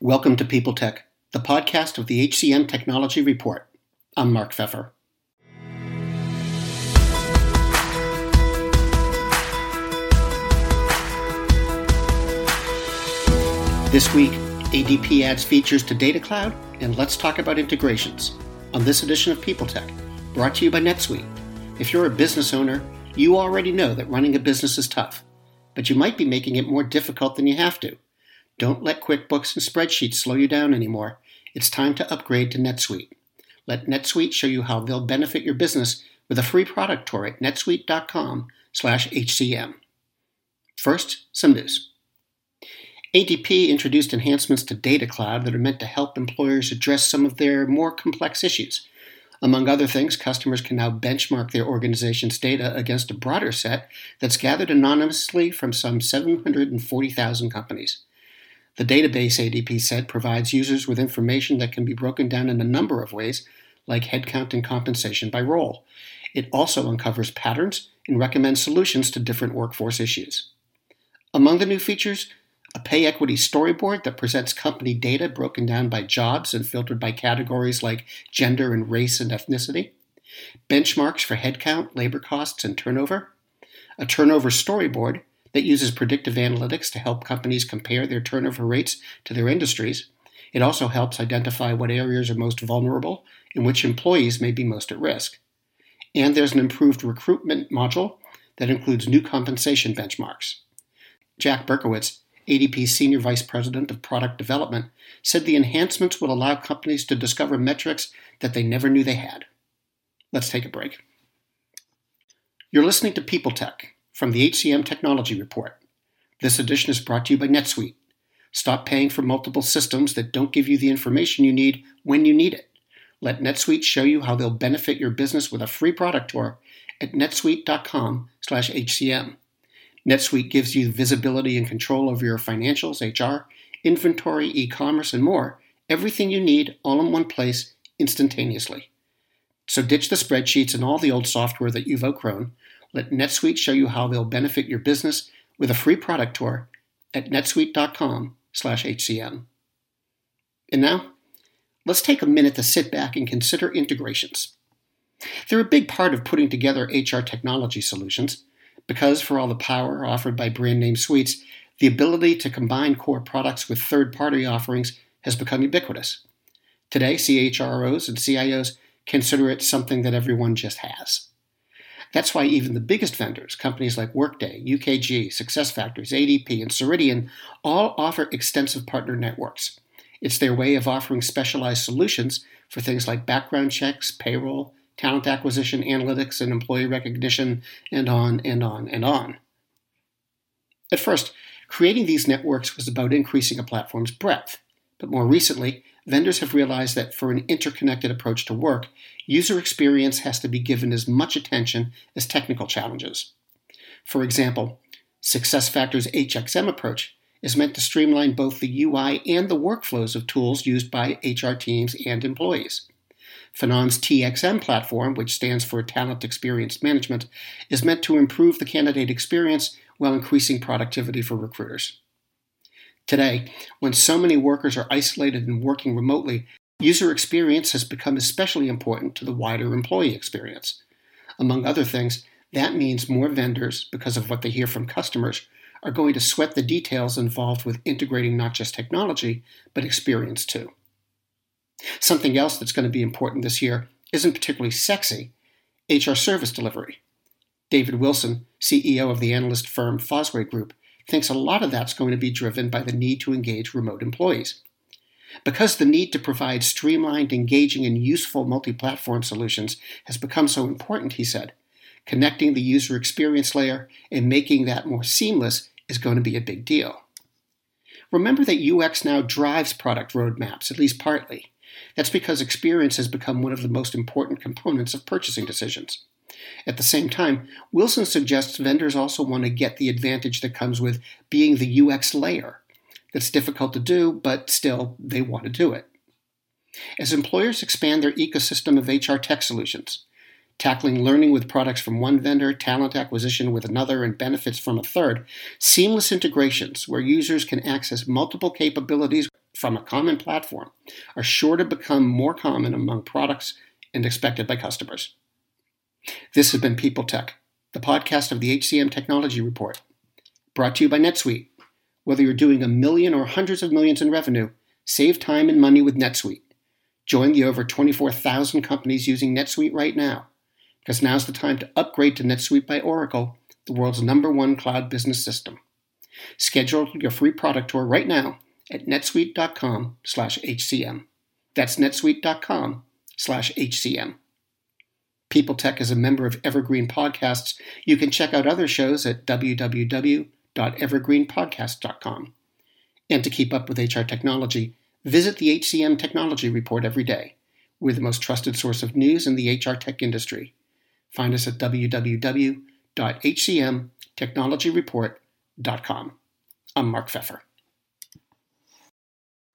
Welcome to People Tech, the podcast of the HCM Technology Report. I'm Mark Feffer. This week, ADP adds features to Data Cloud, and let's talk about integrations on this edition of People Tech, brought to you by NetSuite. If you're a business owner, you already know that running a business is tough, but you might be making it more difficult than you have to. Don't let QuickBooks and spreadsheets slow you down anymore. It's time to upgrade to NetSuite. Let NetSuite show you how they'll benefit your business with a free product tour at netsuite.com/hcm. First, some news. ADP introduced enhancements to Data Cloud that are meant to help employers address some of their more complex issues. Among other things, customers can now benchmark their organization's data against a broader set that's gathered anonymously from some 740,000 companies. The database, ADP said, provides users with information that can be broken down in a number of ways, like headcount and compensation by role. It also uncovers patterns and recommends solutions to different workforce issues. Among the new features, a pay equity storyboard that presents company data broken down by jobs and filtered by categories like gender and race and ethnicity, benchmarks for headcount, labor costs, and turnover, a turnover storyboard that uses predictive analytics to help companies compare their turnover rates to their industries. It also helps identify what areas are most vulnerable and which employees may be most at risk. And there's an improved recruitment module that includes new compensation benchmarks. Jack Berkowitz, ADP's Senior Vice President of Product Development, said the enhancements will allow companies to discover metrics that they never knew they had. Let's take a break. You're listening to People Tech, from the HCM Technology Report. This edition is brought to you by NetSuite. Stop paying for multiple systems that don't give you the information you need when you need it. Let NetSuite show you how they'll benefit your business with a free product tour at netsuite.com/hcm. NetSuite gives you visibility and control over your financials, HR, inventory, e-commerce, and more. Everything you need all in one place instantaneously. So ditch the spreadsheets and all the old software that you've outgrown let NetSuite show you how they'll benefit your business with a free product tour at netsuite.com/hcm. And now, let's take a minute to sit back and consider integrations. They're a big part of putting together HR technology solutions because, for all the power offered by brand name suites, the ability to combine core products with third party offerings has become ubiquitous. Today, CHROs and CIOs consider it something that everyone just has. That's why even the biggest vendors, companies like Workday, UKG, SuccessFactors, ADP, and Ceridian, all offer extensive partner networks. It's their way of offering specialized solutions for things like background checks, payroll, talent acquisition, analytics, and employee recognition, and on and on and on. At first, creating these networks was about increasing a platform's breadth, but more recently, vendors have realized that for an interconnected approach to work, user experience has to be given as much attention as technical challenges. For example, SuccessFactors' HXM approach is meant to streamline both the UI and the workflows of tools used by HR teams and employees. Phenom's TXM platform, which stands for Talent Experience Management, is meant to improve the candidate experience while increasing productivity for recruiters. Today, when so many workers are isolated and working remotely, user experience has become especially important to the wider employee experience. Among other things, that means more vendors, because of what they hear from customers, are going to sweat the details involved with integrating not just technology, but experience too. Something else that's going to be important this year isn't particularly sexy HR service delivery. David Wilson, CEO of the analyst firm Fosway Group, thinks a lot of that's going to be driven by the need to engage remote employees. Because the need to provide streamlined, engaging, and useful multi platform solutions has become so important, he said, connecting the user experience layer and making that more seamless is going to be a big deal. Remember that UX now drives product roadmaps, at least partly. That's because experience has become one of the most important components of purchasing decisions. At the same time, Wilson suggests vendors also want to get the advantage that comes with being the UX layer. That's difficult to do, but still, they want to do it. As employers expand their ecosystem of HR tech solutions, tackling learning with products from one vendor, talent acquisition with another, and benefits from a third, seamless integrations where users can access multiple capabilities from a common platform are sure to become more common among products and expected by customers. This has been People Tech, the podcast of the HCM Technology Report, brought to you by NetSuite. Whether you're doing a million or hundreds of millions in revenue, save time and money with NetSuite. Join the over 24,000 companies using NetSuite right now, because now's the time to upgrade to NetSuite by Oracle, the world's number one cloud business system. Schedule your free product tour right now at netsuite.com/hcm. That's netsuite.com/hcm. People Tech is a member of Evergreen Podcasts. You can check out other shows at www.evergreenpodcast.com. And to keep up with HR technology, visit the HCM Technology Report every day. We're the most trusted source of news in the HR tech industry. Find us at www.hcmtechnologyreport.com. I'm Mark Feffer.